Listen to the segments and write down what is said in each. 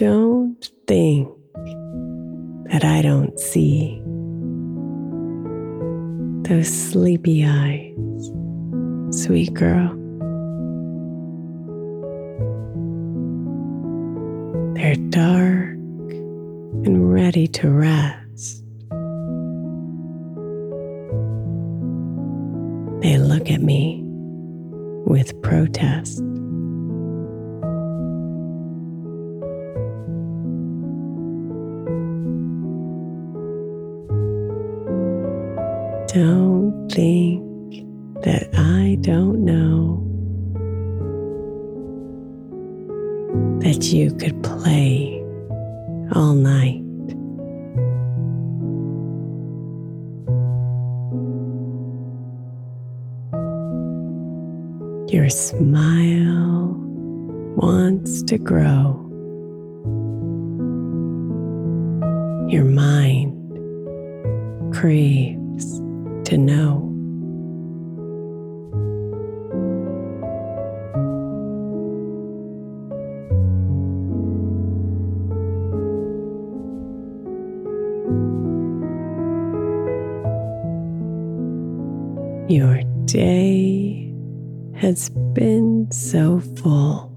Don't think that I don't see those sleepy eyes, sweet girl. They're dark and ready to rest. They look at me with protest. Don't think that I don't know that you could play all night. Your smile wants to grow. Your mind craves to know. Your day has been so full.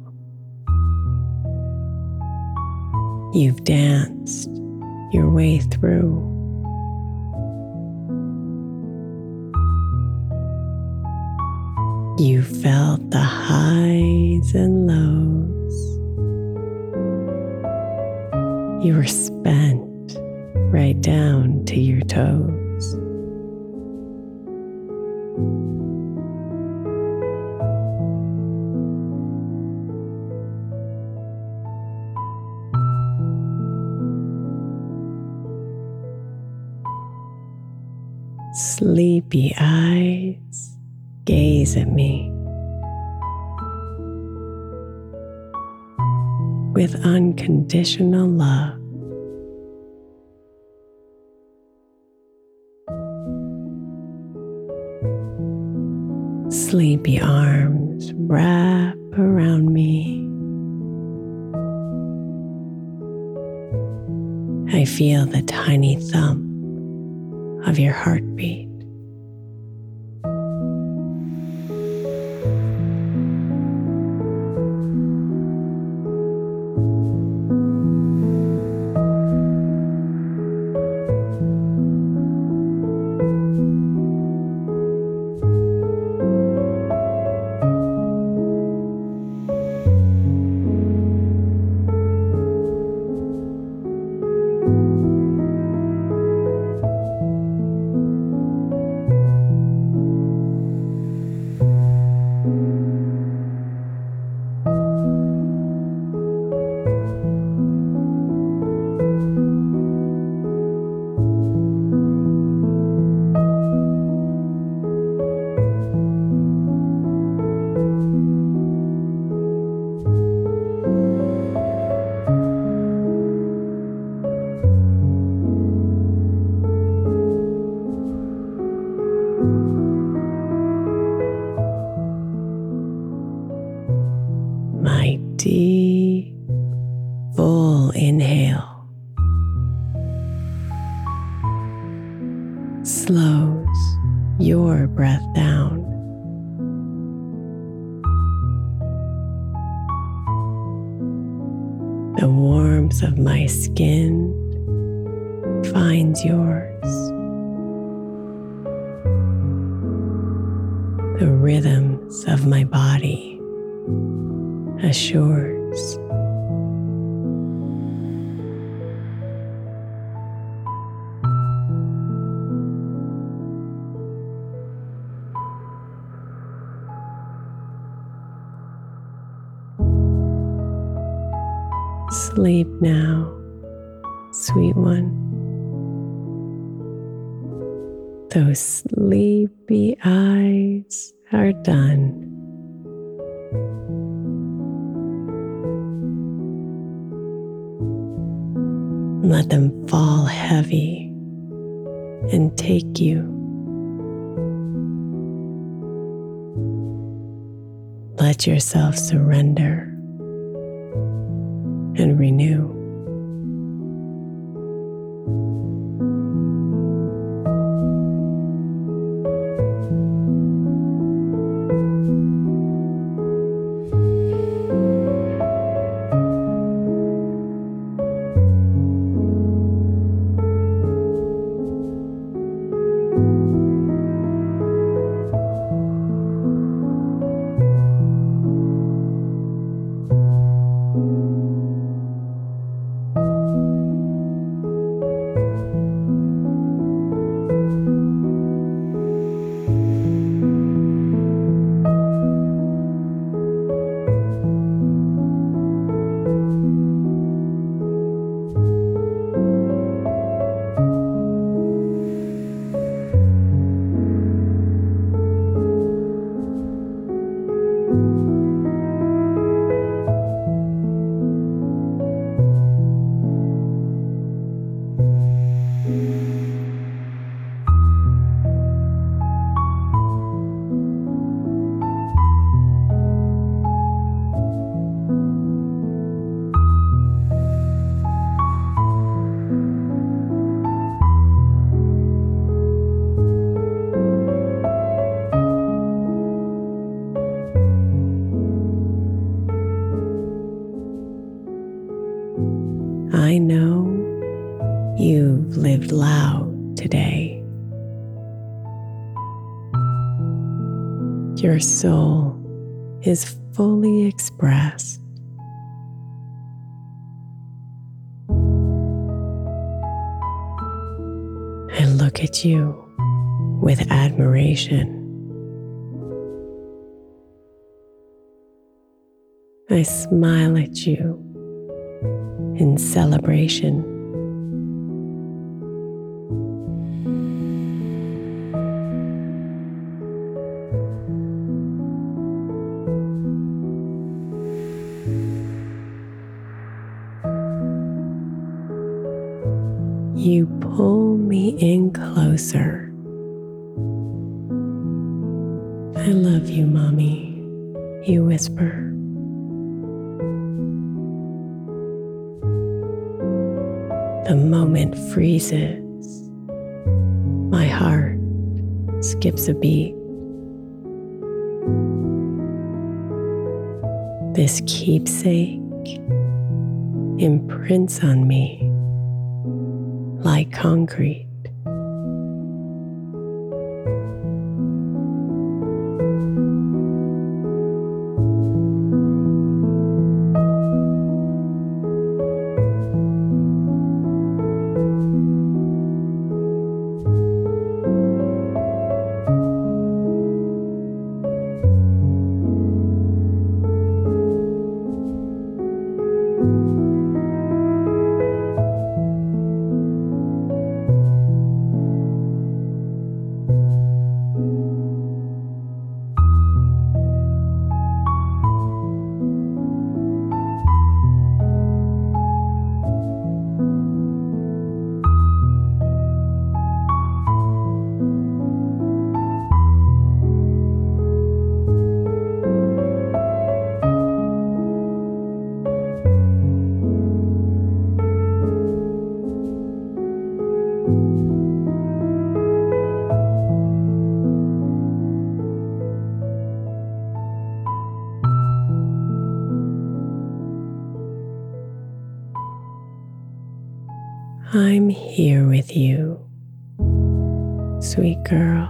You've danced your way through. the highs and lows. You are spent right down to your toes. Sleepy eyes gaze at me. With unconditional love. Sleepy arms wrap around me. I feel the tiny thump of your heartbeat. The rhythms of my body assures. Sleep now, sweet one. Those sleepy eyes Let yourself surrender and renew. Know you've lived loud today. Your soul is fully expressed. And look at you with admiration. I smile at you in celebration. You pull me in closer. I love you, Mommy, you whisper. The moment freezes. My heart skips a beat. This keepsake imprints on me like concrete. I'm here with you, sweet girl,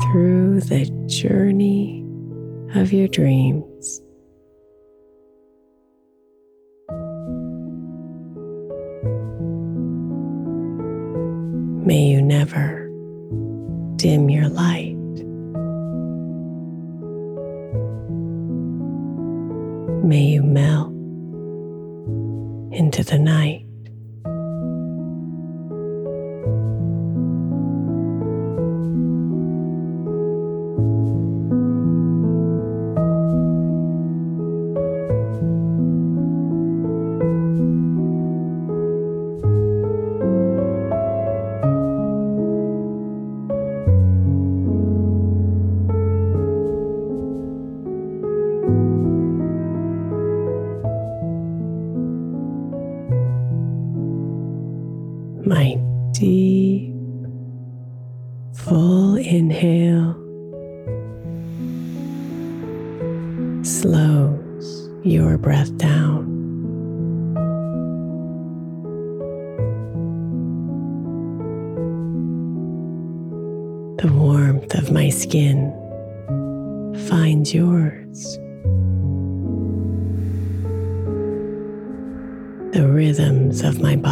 through the journey of your dreams. May you never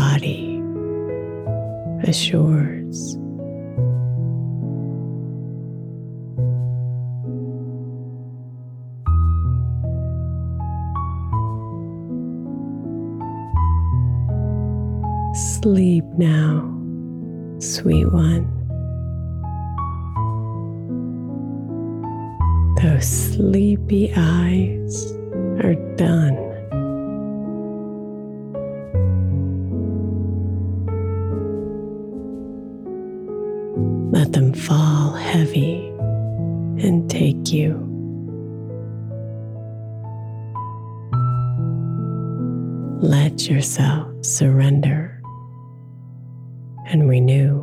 body assures. Sleep now, sweet one. Those sleepy eyes are done. Take you. Let yourself surrender and renew.